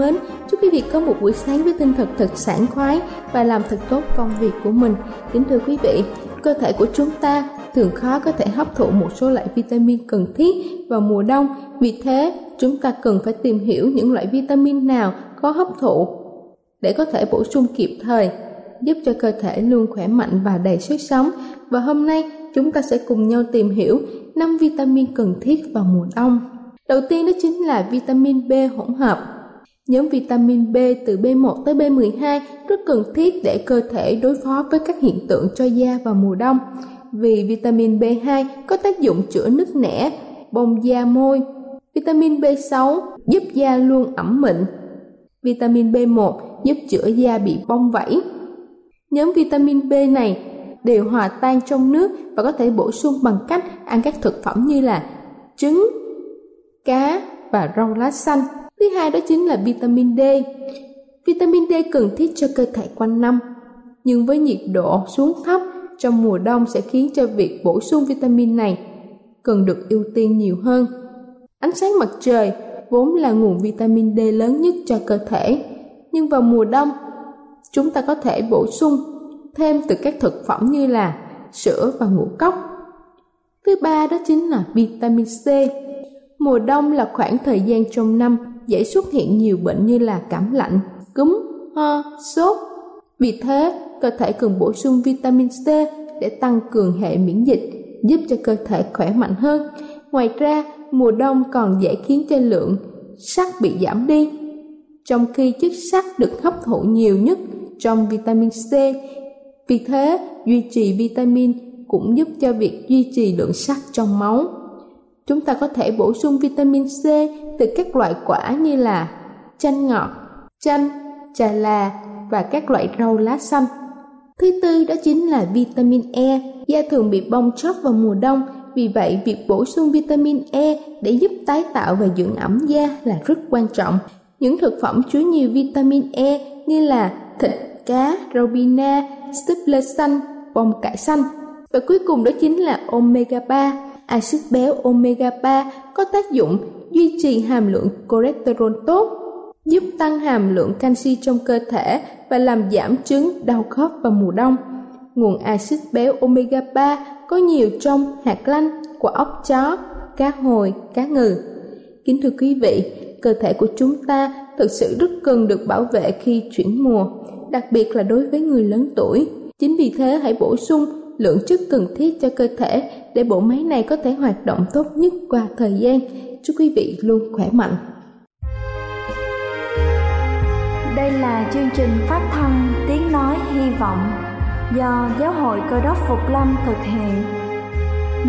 Mến. Chúc quý vị có một buổi sáng với tinh thần thật sảng khoái và làm thật tốt công việc của mình. Kính thưa quý vị, cơ thể của chúng ta thường khó có thể hấp thụ một số loại vitamin cần thiết vào mùa đông. Vì thế, chúng ta cần phải tìm hiểu những loại vitamin nào có hấp thụ để có thể bổ sung kịp thời, giúp cho cơ thể luôn khỏe mạnh và đầy sức sống. Và hôm nay, chúng ta sẽ cùng nhau tìm hiểu 5 vitamin cần thiết vào mùa đông. Đầu tiên đó chính là vitamin B hỗn hợp. Nhóm vitamin B từ B1 tới B12 rất cần thiết để cơ thể đối phó với các hiện tượng cho da vào mùa đông. Vì vitamin B2 có tác dụng chữa nứt nẻ, bong da môi. Vitamin B6 giúp da luôn ẩm mịn. Vitamin B1 giúp chữa da bị bong vảy. Nhóm vitamin B này đều hòa tan trong nước và có thể bổ sung bằng cách ăn các thực phẩm như là trứng, cá và rau lá xanh. Thứ hai đó chính là vitamin D. Vitamin D cần thiết cho cơ thể quanh năm, nhưng với nhiệt độ xuống thấp trong mùa đông sẽ khiến cho việc bổ sung vitamin này cần được ưu tiên nhiều hơn. Ánh sáng mặt trời vốn là nguồn vitamin D lớn nhất cho cơ thể, nhưng vào mùa đông chúng ta có thể bổ sung thêm từ các thực phẩm như là sữa và ngũ cốc. Thứ ba đó chính là vitamin C. Mùa đông là khoảng thời gian trong năm dễ xuất hiện nhiều bệnh như là cảm lạnh, cúm, ho, sốt. Vì thế, cơ thể cần bổ sung vitamin C để tăng cường hệ miễn dịch, giúp cho cơ thể khỏe mạnh hơn. Ngoài ra, mùa đông còn dễ khiến cho lượng sắt bị giảm đi. Trong khi chất sắt được hấp thụ nhiều nhất trong vitamin C, vì thế duy trì vitamin cũng giúp cho việc duy trì lượng sắt trong máu chúng ta có thể bổ sung vitamin C từ các loại quả như là chanh ngọt, chanh, trà là và các loại rau lá xanh. Thứ tư đó chính là vitamin E. Da thường bị bong chóc vào mùa đông, vì vậy việc bổ sung vitamin E để giúp tái tạo và dưỡng ẩm da là rất quan trọng. Những thực phẩm chứa nhiều vitamin E như là thịt, cá, rau bina, súp lơ xanh, bông cải xanh. Và cuối cùng đó chính là omega 3 axit béo omega 3 có tác dụng duy trì hàm lượng cholesterol tốt, giúp tăng hàm lượng canxi trong cơ thể và làm giảm chứng đau khớp vào mùa đông. Nguồn axit béo omega 3 có nhiều trong hạt lanh, quả ốc chó, cá hồi, cá ngừ. Kính thưa quý vị, cơ thể của chúng ta thực sự rất cần được bảo vệ khi chuyển mùa, đặc biệt là đối với người lớn tuổi. Chính vì thế hãy bổ sung lượng chất cần thiết cho cơ thể để bộ máy này có thể hoạt động tốt nhất qua thời gian. Chúc quý vị luôn khỏe mạnh. Đây là chương trình phát thanh Tiếng Nói Hy Vọng do Giáo hội Cơ đốc Phục Lâm thực hiện.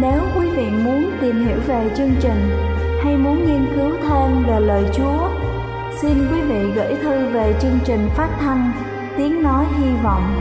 Nếu quý vị muốn tìm hiểu về chương trình hay muốn nghiên cứu thêm về lời Chúa, xin quý vị gửi thư về chương trình phát thanh Tiếng Nói Hy Vọng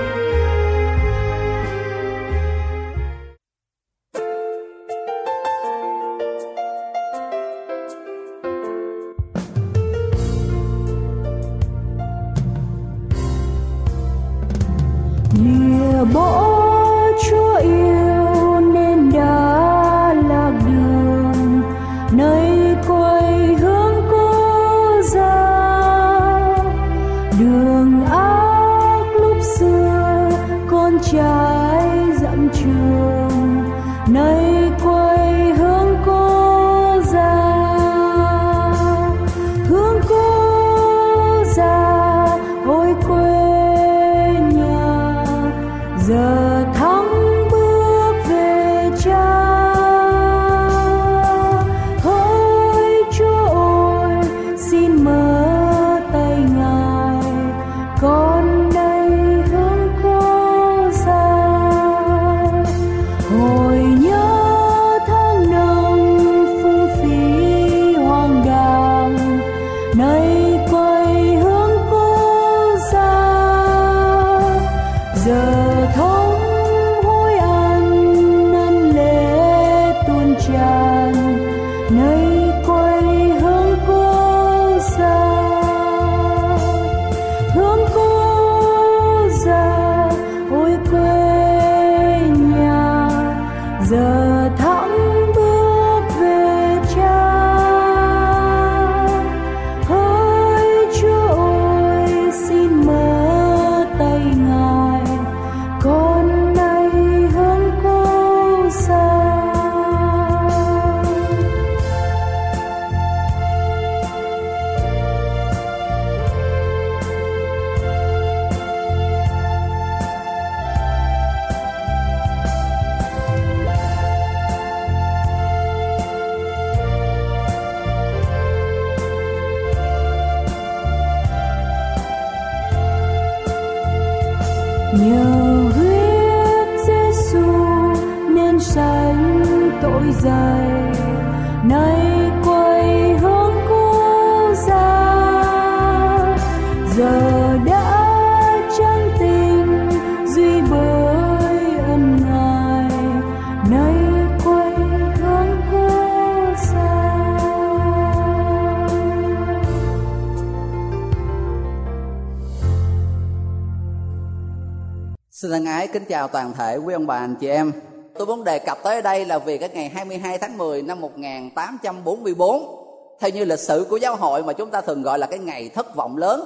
Kính chào toàn thể quý ông bà anh chị em. Tôi muốn đề cập tới đây là vì cái ngày 22 tháng 10 năm 1844 theo như lịch sử của giáo hội mà chúng ta thường gọi là cái ngày thất vọng lớn.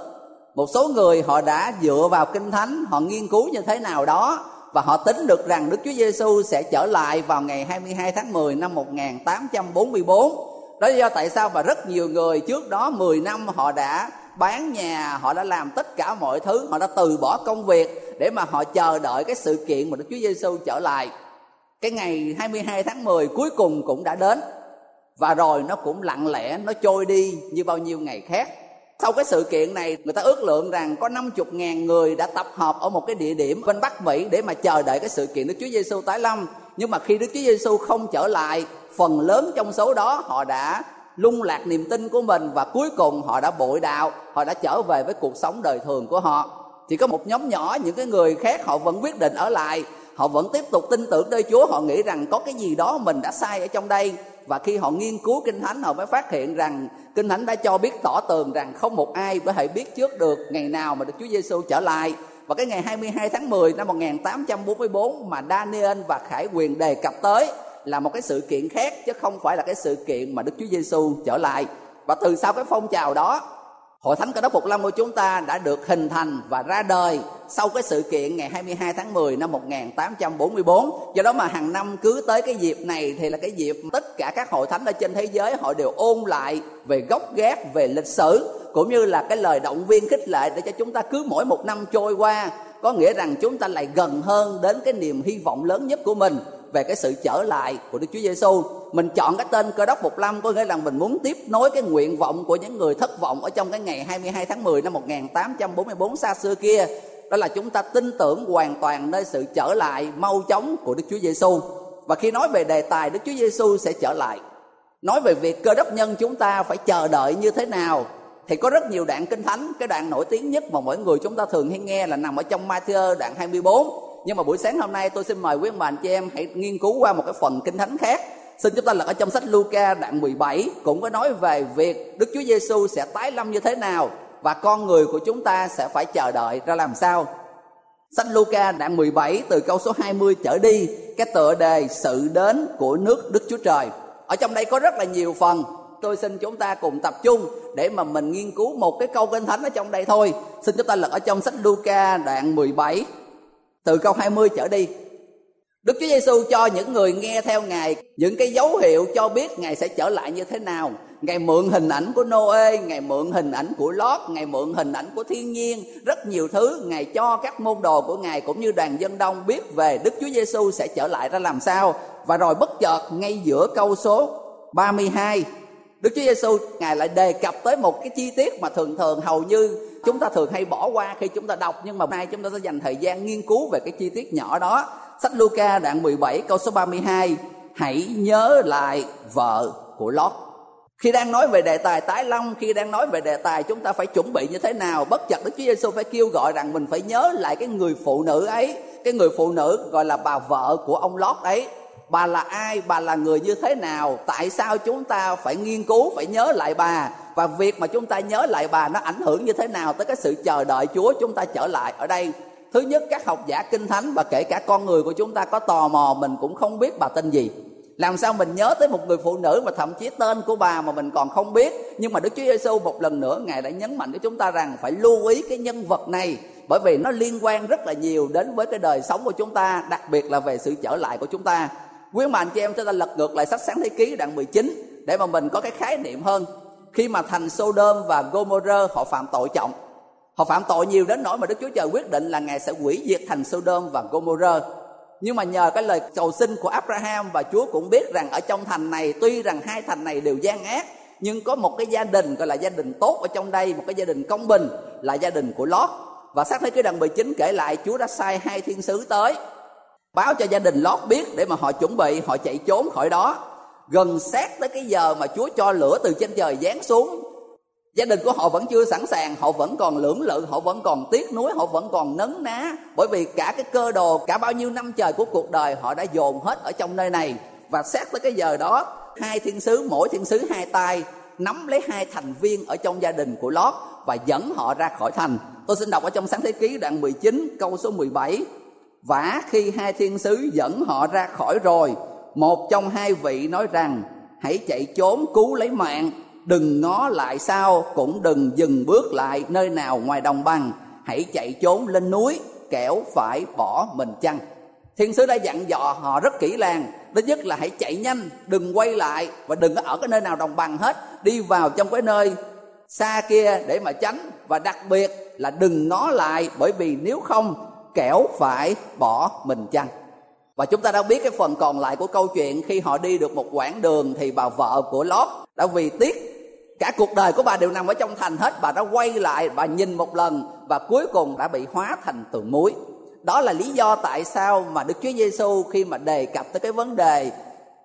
Một số người họ đã dựa vào kinh thánh, họ nghiên cứu như thế nào đó và họ tính được rằng Đức Chúa Giêsu sẽ trở lại vào ngày 22 tháng 10 năm 1844. Đó là do tại sao mà rất nhiều người trước đó 10 năm họ đã bán nhà, họ đã làm tất cả mọi thứ, họ đã từ bỏ công việc để mà họ chờ đợi cái sự kiện mà Đức Chúa Giêsu trở lại. Cái ngày 22 tháng 10 cuối cùng cũng đã đến và rồi nó cũng lặng lẽ nó trôi đi như bao nhiêu ngày khác. Sau cái sự kiện này người ta ước lượng rằng có 50 ngàn người đã tập hợp ở một cái địa điểm bên Bắc Mỹ để mà chờ đợi cái sự kiện Đức Chúa Giêsu tái lâm. Nhưng mà khi Đức Chúa Giêsu không trở lại, phần lớn trong số đó họ đã lung lạc niềm tin của mình và cuối cùng họ đã bội đạo, họ đã trở về với cuộc sống đời thường của họ chỉ có một nhóm nhỏ, những cái người khác họ vẫn quyết định ở lại, họ vẫn tiếp tục tin tưởng nơi chúa. Họ nghĩ rằng có cái gì đó mình đã sai ở trong đây. Và khi họ nghiên cứu kinh thánh, họ mới phát hiện rằng kinh thánh đã cho biết tỏ tường rằng không một ai có thể biết trước được ngày nào mà được Chúa Giêsu trở lại. Và cái ngày 22 tháng 10 năm 1844 mà Daniel và Khải Quyền đề cập tới là một cái sự kiện khác, chứ không phải là cái sự kiện mà Đức Chúa Giêsu trở lại. Và từ sau cái phong trào đó Hội Thánh Cơ đốc Phục Lâm của chúng ta đã được hình thành và ra đời sau cái sự kiện ngày 22 tháng 10 năm 1844. Do đó mà hàng năm cứ tới cái dịp này thì là cái dịp tất cả các hội thánh ở trên thế giới họ đều ôn lại về gốc gác, về lịch sử cũng như là cái lời động viên khích lệ để cho chúng ta cứ mỗi một năm trôi qua có nghĩa rằng chúng ta lại gần hơn đến cái niềm hy vọng lớn nhất của mình về cái sự trở lại của Đức Chúa Giêsu. Mình chọn cái tên Cơ đốc Mục Lâm có nghĩa là mình muốn tiếp nối cái nguyện vọng của những người thất vọng ở trong cái ngày 22 tháng 10 năm 1844 xa xưa kia. Đó là chúng ta tin tưởng hoàn toàn nơi sự trở lại mau chóng của Đức Chúa Giêsu. Và khi nói về đề tài Đức Chúa Giêsu sẽ trở lại, nói về việc cơ đốc nhân chúng ta phải chờ đợi như thế nào thì có rất nhiều đoạn kinh thánh cái đoạn nổi tiếng nhất mà mỗi người chúng ta thường hay nghe là nằm ở trong Matthew đoạn 24 nhưng mà buổi sáng hôm nay tôi xin mời quý ông bà anh chị em hãy nghiên cứu qua một cái phần kinh thánh khác. Xin chúng ta lật ở trong sách Luca đoạn 17 cũng có nói về việc Đức Chúa Giêsu sẽ tái lâm như thế nào và con người của chúng ta sẽ phải chờ đợi ra làm sao. Sách Luca đoạn 17 từ câu số 20 trở đi, cái tựa đề sự đến của nước Đức Chúa Trời. Ở trong đây có rất là nhiều phần, tôi xin chúng ta cùng tập trung để mà mình nghiên cứu một cái câu kinh thánh ở trong đây thôi. Xin chúng ta lật ở trong sách Luca đoạn 17 từ câu 20 trở đi Đức Chúa Giêsu cho những người nghe theo Ngài những cái dấu hiệu cho biết Ngài sẽ trở lại như thế nào. Ngài mượn hình ảnh của Noe, Ngài mượn hình ảnh của Lót, Ngài mượn hình ảnh của thiên nhiên, rất nhiều thứ Ngài cho các môn đồ của Ngài cũng như đoàn dân đông biết về Đức Chúa Giêsu sẽ trở lại ra làm sao. Và rồi bất chợt ngay giữa câu số 32 Đức Chúa Giêsu ngài lại đề cập tới một cái chi tiết mà thường thường hầu như chúng ta thường hay bỏ qua khi chúng ta đọc, nhưng mà nay chúng ta sẽ dành thời gian nghiên cứu về cái chi tiết nhỏ đó. Sách Luca đoạn 17 câu số 32 Hãy nhớ lại vợ của Lót. Khi đang nói về đề tài tái long, khi đang nói về đề tài chúng ta phải chuẩn bị như thế nào? Bất chợt đức chúa giêsu phải kêu gọi rằng mình phải nhớ lại cái người phụ nữ ấy, cái người phụ nữ gọi là bà vợ của ông lót ấy. Bà là ai? Bà là người như thế nào? Tại sao chúng ta phải nghiên cứu, phải nhớ lại bà? Và việc mà chúng ta nhớ lại bà nó ảnh hưởng như thế nào tới cái sự chờ đợi chúa chúng ta trở lại ở đây? Thứ nhất, các học giả kinh thánh và kể cả con người của chúng ta có tò mò, mình cũng không biết bà tên gì. Làm sao mình nhớ tới một người phụ nữ mà thậm chí tên của bà mà mình còn không biết? Nhưng mà đức chúa giêsu một lần nữa, ngài đã nhấn mạnh cho chúng ta rằng phải lưu ý cái nhân vật này, bởi vì nó liên quan rất là nhiều đến với cái đời sống của chúng ta, đặc biệt là về sự trở lại của chúng ta. Quý mà anh chị em, chúng ta lật ngược lại sách sáng thế ký đoạn 19 để mà mình có cái khái niệm hơn khi mà thành Sodom và Gomorrah, họ phạm tội trọng. Họ phạm tội nhiều đến nỗi mà Đức Chúa Trời quyết định là ngài sẽ hủy diệt thành Sodom và Gomorrah. Nhưng mà nhờ cái lời cầu xin của Abraham và Chúa cũng biết rằng ở trong thành này, tuy rằng hai thành này đều gian ác, nhưng có một cái gia đình gọi là gia đình tốt ở trong đây, một cái gia đình công bình là gia đình của Lót. Và xác thế ký đoạn 19 kể lại, Chúa đã sai hai thiên sứ tới, báo cho gia đình lót biết để mà họ chuẩn bị, họ chạy trốn khỏi đó gần sát tới cái giờ mà chúa cho lửa từ trên trời giáng xuống. Gia đình của họ vẫn chưa sẵn sàng, họ vẫn còn lưỡng lự, họ vẫn còn tiếc nuối, họ vẫn còn nấn ná. Bởi vì cả cái cơ đồ, cả bao nhiêu năm trời của cuộc đời họ đã dồn hết ở trong nơi này. Và xét tới cái giờ đó, hai thiên sứ, mỗi thiên sứ hai tay, nắm lấy hai thành viên ở trong gia đình của Lót và dẫn họ ra khỏi thành. Tôi xin đọc ở trong sáng thế ký đoạn 19 câu số 17 vả khi hai thiên sứ dẫn họ ra khỏi rồi một trong hai vị nói rằng, hãy chạy trốn, cứu lấy mạng, đừng ngó lại sau, cũng đừng dừng bước lại nơi nào ngoài đồng bằng. Hãy chạy trốn lên núi, kẻo phải bỏ mình chăng? Thiên sứ đã dặn dò họ rất kỹ làng. Thứ nhất là hãy chạy nhanh, đừng quay lại và đừng ở cái nơi nào đồng bằng hết. Đi vào trong cái nơi xa kia để mà tránh. Và đặc biệt là đừng ngó lại bởi vì nếu không, kẻo phải bỏ mình chăng? Và chúng ta đã biết cái phần còn lại của câu chuyện khi họ đi được một quãng đường thì bà vợ của Lót đã vì tiếc cả cuộc đời của bà đều nằm ở trong thành hết. Bà đã quay lại, bà nhìn một lần và cuối cùng đã bị hóa thành tượng muối. Đó là lý do tại sao mà Đức Chúa Giêsu khi mà đề cập tới cái vấn đề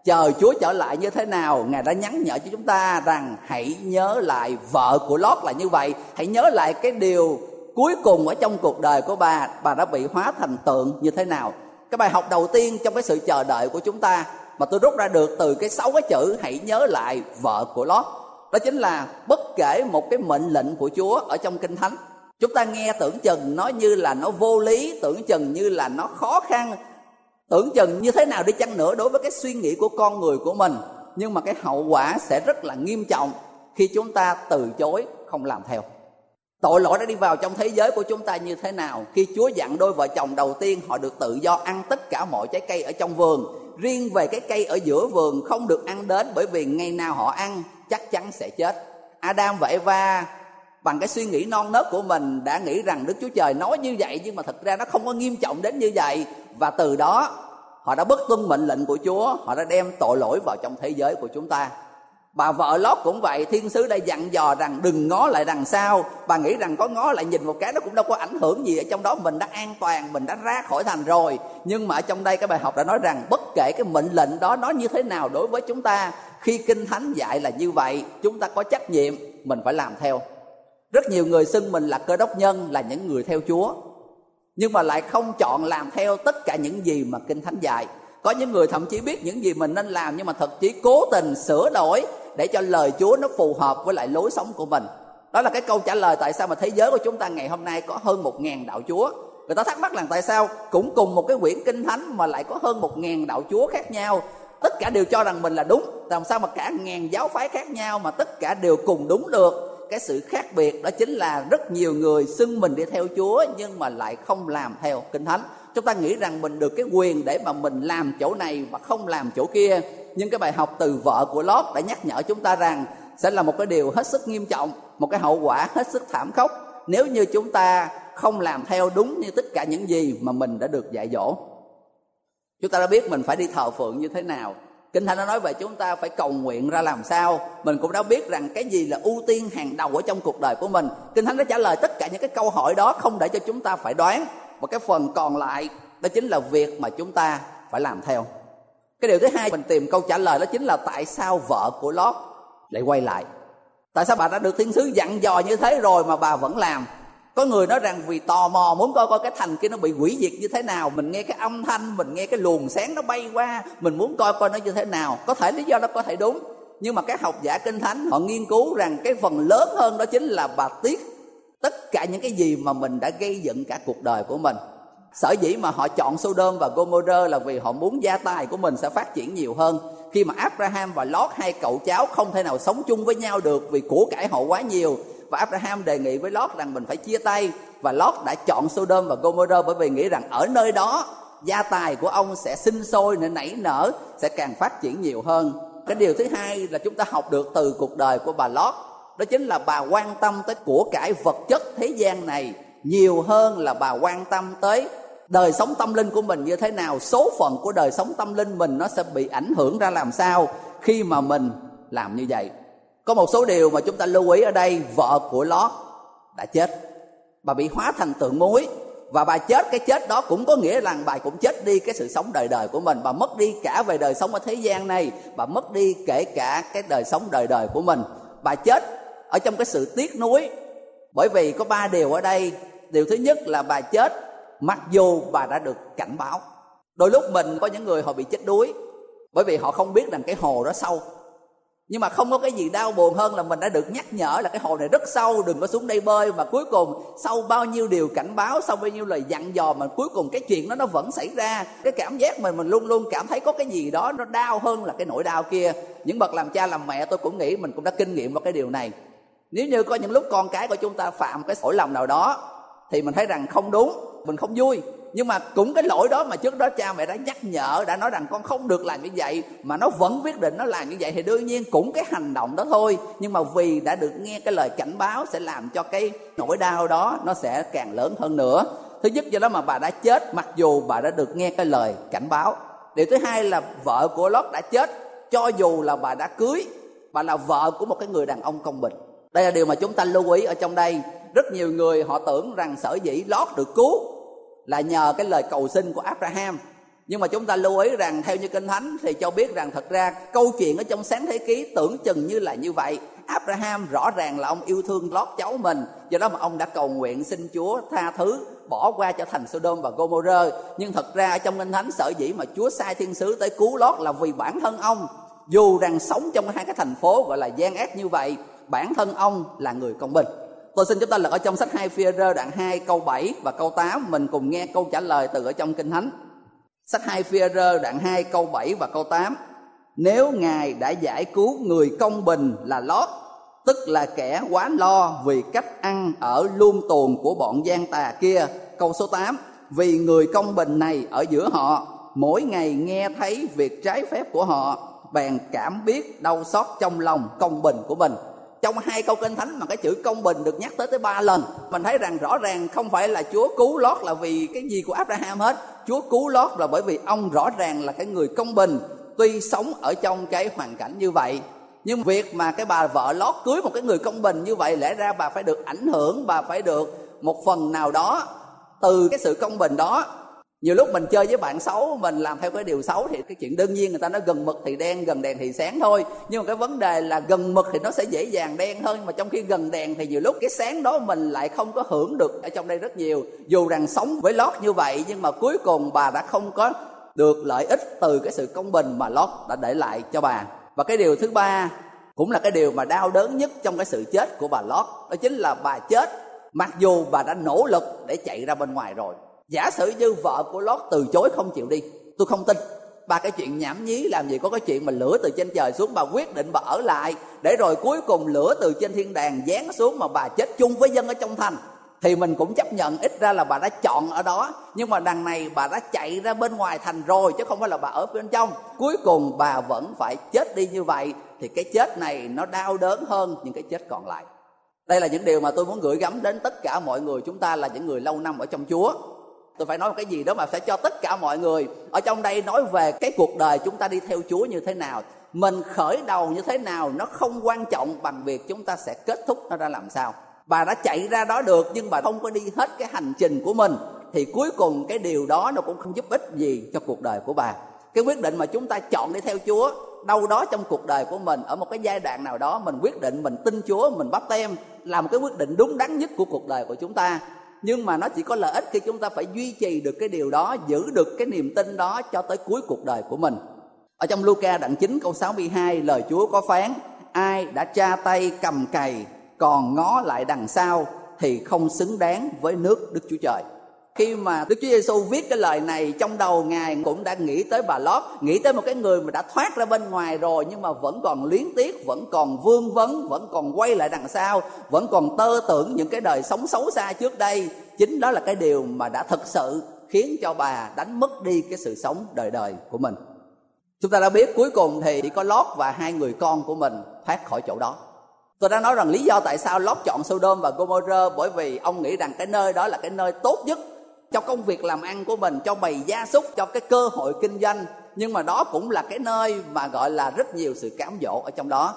chờ Chúa trở lại như thế nào, Ngài đã nhắn nhở cho chúng ta rằng hãy nhớ lại vợ của Lót là như vậy. Hãy nhớ lại cái điều cuối cùng ở trong cuộc đời của bà. Bà đã bị hóa thành tượng như thế nào? Cái bài học đầu tiên trong cái sự chờ đợi của chúng ta mà tôi rút ra được từ cái sáu cái chữ hãy nhớ lại vợ của Lót đó chính là bất kể một cái mệnh lệnh của Chúa ở trong kinh thánh, chúng ta nghe tưởng chừng nó như là nó vô lý, tưởng chừng như là nó khó khăn, tưởng chừng như thế nào đi chăng nữa đối với cái suy nghĩ của con người của mình. Nhưng mà cái hậu quả sẽ rất là nghiêm trọng khi chúng ta từ chối không làm theo. Tội lỗi đã đi vào trong thế giới của chúng ta như thế nào? Khi Chúa dặn đôi vợ chồng đầu tiên, Họ được tự do ăn tất cả mọi trái cây ở trong vườn. Riêng về cái cây ở giữa vườn không được ăn đến Bởi vì ngày nào họ ăn, chắc chắn sẽ chết. Adam và Eva, bằng cái suy nghĩ non nớt của mình, đã nghĩ rằng đức chúa trời nói như vậy, nhưng mà thật ra nó không có nghiêm trọng đến như vậy. Và từ đó, họ đã bất tuân mệnh lệnh của chúa, họ đã đem tội lỗi vào trong thế giới của chúng ta bà vợ lót cũng vậy, thiên sứ đã dặn dò rằng đừng ngó lại đằng sau. Bà nghĩ rằng có ngó lại nhìn một cái nó cũng đâu có ảnh hưởng gì. Ở trong đó mình đã an toàn, mình đã ra khỏi thành rồi. Nhưng mà ở trong đây cái bài học đã nói rằng bất kể cái mệnh lệnh đó nó như thế nào đối với chúng ta, khi kinh thánh dạy là như vậy, chúng ta có trách nhiệm, mình phải làm theo. Rất nhiều người xưng mình là cơ đốc nhân, là những người theo chúa. Nhưng mà lại không chọn làm theo tất cả những gì mà kinh thánh dạy. Có những người thậm chí biết những gì mình nên làm, nhưng mà thật chí cố tình sửa đổi để cho lời Chúa nó phù hợp với lại lối sống của mình. Đó là cái câu trả lời tại sao mà thế giới của chúng ta ngày hôm nay có hơn một ngàn đạo Chúa. Người ta thắc mắc là tại sao cũng cùng một cái quyển kinh thánh mà lại có hơn một ngàn đạo Chúa khác nhau. Tất cả đều cho rằng mình là đúng, làm sao mà cả ngàn giáo phái khác nhau mà tất cả đều cùng đúng được. Cái sự khác biệt đó chính là rất nhiều người xưng mình đi theo Chúa nhưng mà lại không làm theo kinh thánh. Chúng ta nghĩ rằng mình được cái quyền để mà mình làm chỗ này và không làm chỗ kia nhưng cái bài học từ vợ của Lót đã nhắc nhở chúng ta rằng sẽ là một cái điều hết sức nghiêm trọng, một cái hậu quả hết sức thảm khốc nếu như chúng ta không làm theo đúng như tất cả những gì mà mình đã được dạy dỗ. Chúng ta đã biết mình phải đi thờ phượng như thế nào. Kinh thánh nó nói về chúng ta phải cầu nguyện ra làm sao. Mình cũng đã biết rằng cái gì là ưu tiên hàng đầu ở trong cuộc đời của mình. Kinh thánh đã trả lời tất cả những cái câu hỏi đó không để cho chúng ta phải đoán. Và cái phần còn lại, đó chính là việc mà chúng ta phải làm theo cái điều thứ hai mình tìm câu trả lời đó chính là tại sao vợ của lót lại quay lại? Tại sao bà đã được thiên sứ dặn dò như thế rồi mà bà vẫn làm? Có người nói rằng vì tò mò muốn coi coi cái thành kia nó bị hủy diệt như thế nào, mình nghe cái âm thanh, mình nghe cái luồng sáng nó bay qua, mình muốn coi coi nó như thế nào. Có thể lý do nó có thể đúng, nhưng mà các học giả kinh thánh họ nghiên cứu rằng cái phần lớn hơn đó chính là bà tiếc tất cả những cái gì mà mình đã gây dựng cả cuộc đời của mình sở dĩ mà họ chọn Sodom và Gomorrah là vì họ muốn gia tài của mình sẽ phát triển nhiều hơn. Khi mà Abraham và Lot hai cậu cháu không thể nào sống chung với nhau được vì của cải họ quá nhiều, và Abraham đề nghị với Lot rằng mình phải chia tay, và Lot đã chọn Sodom và Gomorrah bởi vì nghĩ rằng ở nơi đó, gia tài của ông sẽ sinh sôi nên nảy nở, sẽ càng phát triển nhiều hơn. Cái điều thứ hai là chúng ta học được từ cuộc đời của bà Lot đó chính là bà quan tâm tới của cải vật chất thế gian này nhiều hơn là bà quan tâm tới đời sống tâm linh của mình như thế nào, số phận của đời sống tâm linh mình nó sẽ bị ảnh hưởng ra làm sao khi mà mình làm như vậy. Có một số điều mà chúng ta lưu ý ở đây, vợ của lót đã chết. Bà bị hóa thành tượng muối. Và bà chết, cái chết đó cũng có nghĩa rằng bà cũng chết đi cái sự sống đời đời của mình. Bà mất đi cả về đời sống ở thế gian này. Bà mất đi kể cả cái đời sống đời đời của mình. Bà chết ở trong cái sự tiếc nuối. Bởi vì có ba điều ở đây. Điều thứ nhất là bà chết mặc dù bà đã được cảnh báo. Đôi lúc mình có những người họ bị chết đuối, bởi vì họ không biết rằng cái hồ đó sâu. Nhưng mà không có cái gì đau buồn hơn là mình đã được nhắc nhở là cái hồ này rất sâu, đừng có xuống đây bơi. Mà cuối cùng, sau bao nhiêu điều cảnh báo, sau bao nhiêu lời dặn dò, mà cuối cùng cái chuyện đó nó vẫn xảy ra. Cái cảm giác mình mình luôn luôn cảm thấy có cái gì đó nó đau hơn là cái nỗi đau kia. Những bậc làm cha làm mẹ, tôi cũng nghĩ mình cũng đã kinh nghiệm vào cái điều này. Nếu như có những lúc con cái của chúng ta phạm cái lỗi lầm nào đó, thì mình thấy rằng không đúng mình không vui. Nhưng mà cũng cái lỗi đó mà trước đó cha mẹ đã nhắc nhở, đã nói rằng con không được làm như vậy, mà nó vẫn quyết định nó làm như vậy thì đương nhiên cũng cái hành động đó thôi. Nhưng mà vì đã được nghe cái lời cảnh báo sẽ làm cho cái nỗi đau đó nó sẽ càng lớn hơn nữa. Thứ nhất do đó mà bà đã chết, mặc dù bà đã được nghe cái lời cảnh báo. Điều thứ hai là vợ của lót đã chết, cho dù là bà đã cưới, bà là vợ của một cái người đàn ông công bình. Đây là điều mà chúng ta lưu ý ở trong đây rất nhiều người họ tưởng rằng sở dĩ lót được cứu là nhờ cái lời cầu xin của Abraham. Nhưng mà chúng ta lưu ý rằng theo như kinh thánh thì cho biết rằng thật ra câu chuyện ở trong sáng thế ký tưởng chừng như là như vậy. Abraham rõ ràng là ông yêu thương lót cháu mình, do đó mà ông đã cầu nguyện xin Chúa tha thứ, bỏ qua cho thành Sodom và Gomorrah. Nhưng thật ra ở trong kinh thánh, sở dĩ mà Chúa sai thiên sứ tới cứu lót là vì bản thân ông. Dù rằng sống trong hai cái thành phố gọi là gian ác như vậy, bản thân ông là người công bình. Tôi xin chúng ta lật ở trong sách 2 phi rơ đoạn 2 câu 7 và câu 8 Mình cùng nghe câu trả lời từ ở trong Kinh Thánh. Sách 2 phi rơ đoạn 2 câu 7 và câu 8 Nếu Ngài đã giải cứu người công bình là Lót, Tức là kẻ quá lo vì cách ăn ở luôn tuồn của bọn gian tà kia. Câu số 8 Vì người công bình này ở giữa họ, Mỗi ngày nghe thấy việc trái phép của họ, Bèn cảm biết đau xót trong lòng công bình của mình trong hai câu kinh thánh mà cái chữ công bình được nhắc tới tới ba lần, mình thấy rằng rõ ràng không phải là chúa cứu lót là vì cái gì của abraham hết. Chúa cứu lót là bởi vì ông rõ ràng là cái người công bình, tuy sống ở trong cái hoàn cảnh như vậy. Nhưng việc mà cái bà vợ lót cưới một cái người công bình như vậy, lẽ ra bà phải được ảnh hưởng, bà phải được một phần nào đó từ cái sự công bình đó nhiều lúc mình chơi với bạn xấu, mình làm theo cái điều xấu thì cái chuyện đương nhiên người ta nói gần mực thì đen, gần đèn thì sáng thôi. Nhưng mà cái vấn đề là gần mực thì nó sẽ dễ dàng đen hơn mà trong khi gần đèn thì nhiều lúc cái sáng đó mình lại không có hưởng được ở trong đây rất nhiều. Dù rằng sống với lót như vậy, nhưng mà cuối cùng bà đã không có được lợi ích từ cái sự công bình mà lót đã để lại cho bà. Và cái điều thứ ba cũng là cái điều mà đau đớn nhất trong cái sự chết của bà lót, đó chính là bà chết mặc dù bà đã nỗ lực để chạy ra bên ngoài rồi giả sử như vợ của lót từ chối không chịu đi, tôi không tin. Ba cái chuyện nhảm nhí làm gì có cái chuyện mà lửa từ trên trời xuống, bà quyết định bà ở lại, để rồi cuối cùng lửa từ trên thiên đàng giáng xuống mà bà chết chung với dân ở trong thành. Thì mình cũng chấp nhận, ít ra là bà đã chọn ở đó, nhưng mà đằng này bà đã chạy ra bên ngoài thành rồi, chứ không phải là bà ở bên trong. Cuối cùng bà vẫn phải chết đi như vậy, thì cái chết này nó đau đớn hơn những cái chết còn lại. Đây là những điều mà tôi muốn gửi gắm đến tất cả mọi người chúng ta là những người lâu năm ở trong chúa tôi phải nói một cái gì đó mà sẽ cho tất cả mọi người ở trong đây nói về cái cuộc đời chúng ta đi theo chúa như thế nào. Mình khởi đầu như thế nào nó không quan trọng bằng việc chúng ta sẽ kết thúc nó ra làm sao. Bà đã chạy ra đó được nhưng bà không có đi hết cái hành trình của mình thì cuối cùng cái điều đó nó cũng không giúp ích gì cho cuộc đời của bà. Cái quyết định mà chúng ta chọn đi theo chúa, đâu đó trong cuộc đời của mình, ở một cái giai đoạn nào đó, mình quyết định mình tin chúa, mình bắt tem, là một cái quyết định đúng đắn nhất của cuộc đời của chúng ta nhưng mà nó chỉ có lợi ích khi chúng ta phải duy trì được cái điều đó, giữ được cái niềm tin đó cho tới cuối cuộc đời của mình. Ở trong Luca đoạn 9 câu 62 lời Chúa có phán, ai đã tra tay cầm cày, còn ngó lại đằng sau thì không xứng đáng với nước Đức Chúa Trời khi mà Đức Chúa Giêsu viết cái lời này trong đầu ngài cũng đã nghĩ tới bà Lót, nghĩ tới một cái người mà đã thoát ra bên ngoài rồi nhưng mà vẫn còn luyến tiếc, vẫn còn vương vấn, vẫn còn quay lại đằng sau, vẫn còn tơ tưởng những cái đời sống xấu xa trước đây. Chính đó là cái điều mà đã thực sự khiến cho bà đánh mất đi cái sự sống đời đời của mình. Chúng ta đã biết cuối cùng thì chỉ có Lót và hai người con của mình thoát khỏi chỗ đó. Tôi đã nói rằng lý do tại sao Lót chọn Sodom và Gomorrah bởi vì ông nghĩ rằng cái nơi đó là cái nơi tốt nhất cho công việc làm ăn của mình, cho bầy gia súc, cho cái cơ hội kinh doanh. Nhưng mà đó cũng là cái nơi mà gọi là rất nhiều sự cám dỗ ở trong đó.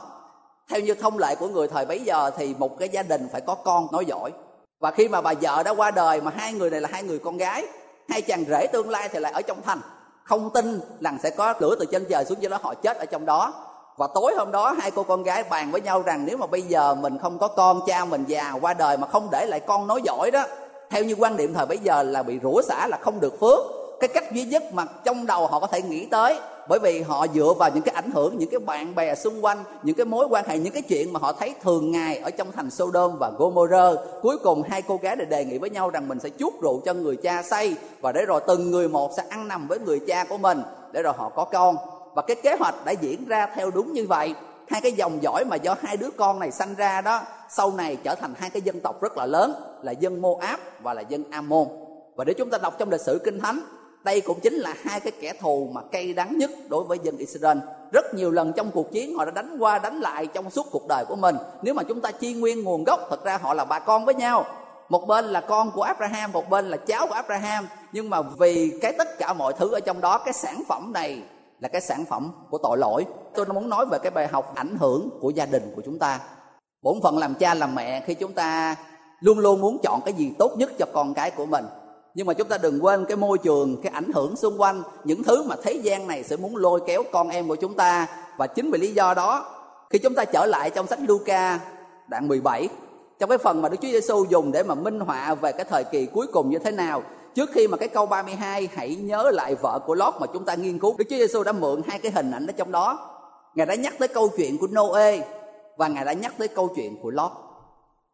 Theo như thông lệ của người thời bấy giờ thì một cái gia đình phải có con nói giỏi. Và khi mà bà vợ đã qua đời mà hai người này là hai người con gái, hai chàng rể tương lai thì lại ở trong thành. Không tin rằng sẽ có lửa từ trên trời xuống dưới đó, họ chết ở trong đó. Và tối hôm đó hai cô con gái bàn với nhau rằng nếu mà bây giờ mình không có con, cha mình già qua đời mà không để lại con nói giỏi đó theo như quan điểm thời bấy giờ là bị rủa xả là không được phước. Cái cách duy nhất mà trong đầu họ có thể nghĩ tới, bởi vì họ dựa vào những cái ảnh hưởng, những cái bạn bè xung quanh, những cái mối quan hệ, những cái chuyện mà họ thấy thường ngày ở trong thành Sodom và Gomorrah, cuối cùng hai cô gái này đề nghị với nhau rằng mình sẽ chuốc rượu cho người cha say và để rồi từng người một sẽ ăn nằm với người cha của mình để rồi họ có con. Và cái kế hoạch đã diễn ra theo đúng như vậy. Hai cái dòng dõi mà do hai đứa con này sanh ra đó, sau này trở thành hai cái dân tộc rất là lớn là dân Moab và là dân Ammon. Và để chúng ta đọc trong lịch sử kinh thánh, đây cũng chính là hai cái kẻ thù mà cay đắng nhất đối với dân Israel. Rất nhiều lần trong cuộc chiến, họ đã đánh qua, đánh lại trong suốt cuộc đời của mình. Nếu mà chúng ta chi nguyên nguồn gốc, thật ra họ là bà con với nhau. Một bên là con của Abraham, một bên là cháu của Abraham. Nhưng mà vì cái tất cả mọi thứ ở trong đó, cái sản phẩm này là cái sản phẩm của tội lỗi. Tôi muốn nói về cái bài học ảnh hưởng của gia đình của chúng ta. Bổn phận làm cha làm mẹ, khi chúng ta luôn luôn muốn chọn cái gì tốt nhất cho con cái của mình. Nhưng mà chúng ta đừng quên cái môi trường, cái ảnh hưởng xung quanh, những thứ mà thế gian này sẽ muốn lôi kéo con em của chúng ta. Và chính vì lý do đó, khi chúng ta trở lại trong sách Luca, đoạn 17 trong cái phần mà Đức Chúa Giêsu dùng để mà minh họa về cái thời kỳ cuối cùng như thế nào, trước khi mà cái câu 32 hãy nhớ lại vợ của Lót mà chúng ta nghiên cứu, Đức Chúa Giêsu đã mượn hai cái hình ảnh ở trong đó. Ngài đã nhắc tới câu chuyện của Noe và Ngài đã nhắc tới câu chuyện của Lót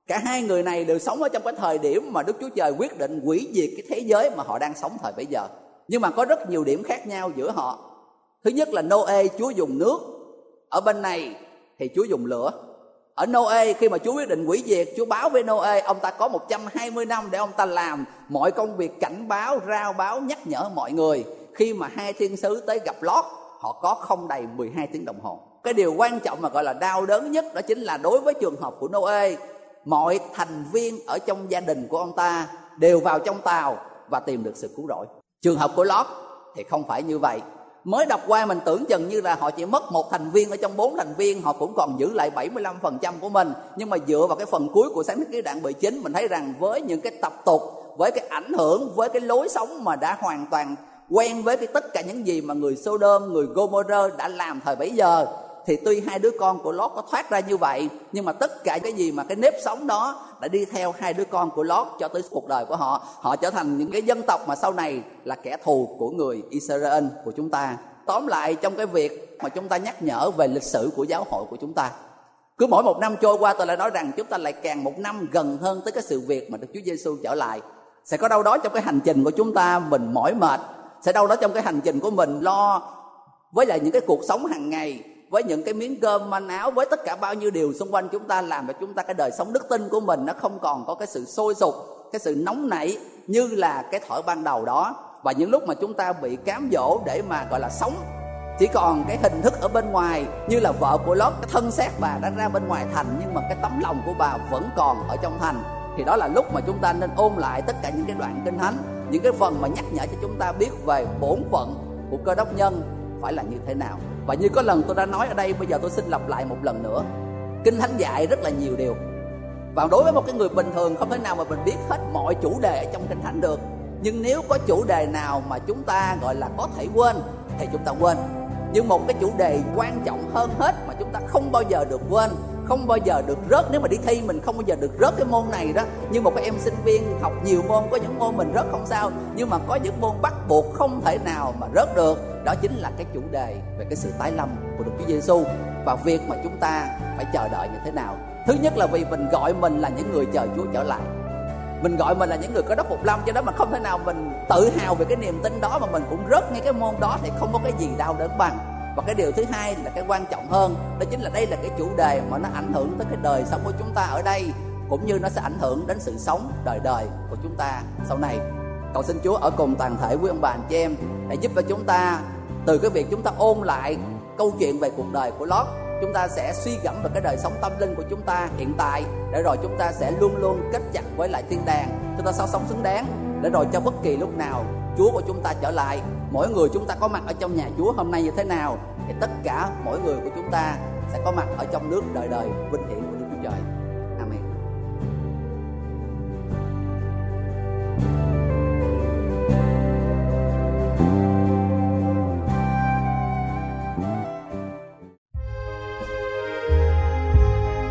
cả hai người này đều sống ở trong cái thời điểm mà Đức Chúa Trời quyết định hủy diệt cái thế giới mà họ đang sống thời bây giờ. Nhưng mà có rất nhiều điểm khác nhau giữa họ. Thứ nhất là Noe, Chúa dùng nước. Ở bên này thì Chúa dùng lửa. Ở Noe, khi mà Chúa quyết định hủy diệt, Chúa báo với Noe, ông ta có 120 năm để ông ta làm mọi công việc cảnh báo, rao báo, nhắc nhở mọi người. Khi mà hai thiên sứ tới gặp Lót, họ có không đầy 12 tiếng đồng hồ. Cái điều quan trọng mà gọi là đau đớn nhất đó chính là đối với trường hợp của Noe mọi thành viên ở trong gia đình của ông ta đều vào trong tàu và tìm được sự cứu rỗi. Trường hợp của Lót thì không phải như vậy. Mới đọc qua mình tưởng chừng như là họ chỉ mất một thành viên ở trong bốn thành viên, họ cũng còn giữ lại 75% của mình. Nhưng mà dựa vào cái phần cuối của sáng thế ký đoạn 19 mình thấy rằng với những cái tập tục, với cái ảnh hưởng, với cái lối sống mà đã hoàn toàn quen với cái tất cả những gì mà người Sodom, người Gomorrah đã làm thời bấy giờ thì tuy hai đứa con của Lót có thoát ra như vậy, nhưng mà tất cả cái gì mà cái nếp sống đó đã đi theo hai đứa con của Lót cho tới cuộc đời của họ. Họ trở thành những cái dân tộc mà sau này là kẻ thù của người Israel, của chúng ta. Tóm lại, trong cái việc mà chúng ta nhắc nhở về lịch sử của giáo hội của chúng ta, cứ mỗi một năm trôi qua, tôi lại nói rằng chúng ta lại càng một năm gần hơn tới cái sự việc mà Đức Chúa Giêsu trở lại. Sẽ có đâu đó trong cái hành trình của chúng ta mình mỏi mệt, sẽ đâu đó trong cái hành trình của mình lo với lại những cái cuộc sống hàng ngày với những cái miếng cơm manh áo, với tất cả bao nhiêu điều xung quanh chúng ta, làm cho chúng ta cái đời sống đức tin của mình nó không còn có cái sự sôi sục, cái sự nóng nảy như là cái thở ban đầu đó. Và những lúc mà chúng ta bị cám dỗ để mà, gọi là, sống, chỉ còn cái hình thức ở bên ngoài như là vợ của lót cái thân xác bà đang ra bên ngoài thành, nhưng mà cái tấm lòng của bà vẫn còn ở trong thành. Thì đó là lúc mà chúng ta nên ôn lại tất cả những cái đoạn kinh thánh, những cái phần mà nhắc nhở cho chúng ta biết về bổn phận của cơ đốc nhân phải là như thế nào và như có lần tôi đã nói ở đây, bây giờ tôi xin lặp lại một lần nữa. Kinh thánh dạy rất là nhiều điều. Và đối với một cái người bình thường, không thể nào mà mình biết hết mọi chủ đề ở trong kinh thánh được. Nhưng nếu có chủ đề nào mà chúng ta gọi là có thể quên, thì chúng ta quên. Nhưng một cái chủ đề quan trọng hơn hết mà chúng ta không bao giờ được quên, không bao giờ được rớt, nếu mà đi thi mình không bao giờ được rớt cái môn này đó. Như một cái em sinh viên học nhiều môn, có những môn mình rớt không sao. Nhưng mà có những môn bắt buộc không thể nào mà rớt được đó chính là cái chủ đề về cái sự tái lâm của Đức Chúa Giêsu và việc mà chúng ta phải chờ đợi như thế nào. Thứ nhất là vì mình gọi mình là những người chờ Chúa trở lại. Mình gọi mình là những người có đất phục lâm, cho đó mà không thể nào mình tự hào về cái niềm tin đó mà mình cũng rớt ngay cái môn đó thì không có cái gì đau đớn bằng. Và cái điều thứ hai là cái quan trọng hơn, đó chính là đây là cái chủ đề mà nó ảnh hưởng tới cái đời sống của chúng ta ở đây, cũng như nó sẽ ảnh hưởng đến sự sống đời đời của chúng ta sau này. Cầu xin Chúa ở cùng toàn thể quý ông bà anh chị em để giúp cho chúng ta từ cái việc chúng ta ôn lại câu chuyện về cuộc đời của Lót, chúng ta sẽ suy gẫm về cái đời sống tâm linh của chúng ta hiện tại, để rồi chúng ta sẽ luôn luôn kết chặt với lại thiên đàng chúng ta sao sống xứng đáng, để rồi cho bất kỳ lúc nào Chúa của chúng ta trở lại mỗi người chúng ta có mặt ở trong nhà Chúa hôm nay như thế nào, thì tất cả mỗi người của chúng ta sẽ có mặt ở trong nước đời đời vinh hiển của Đức Chúa Trời.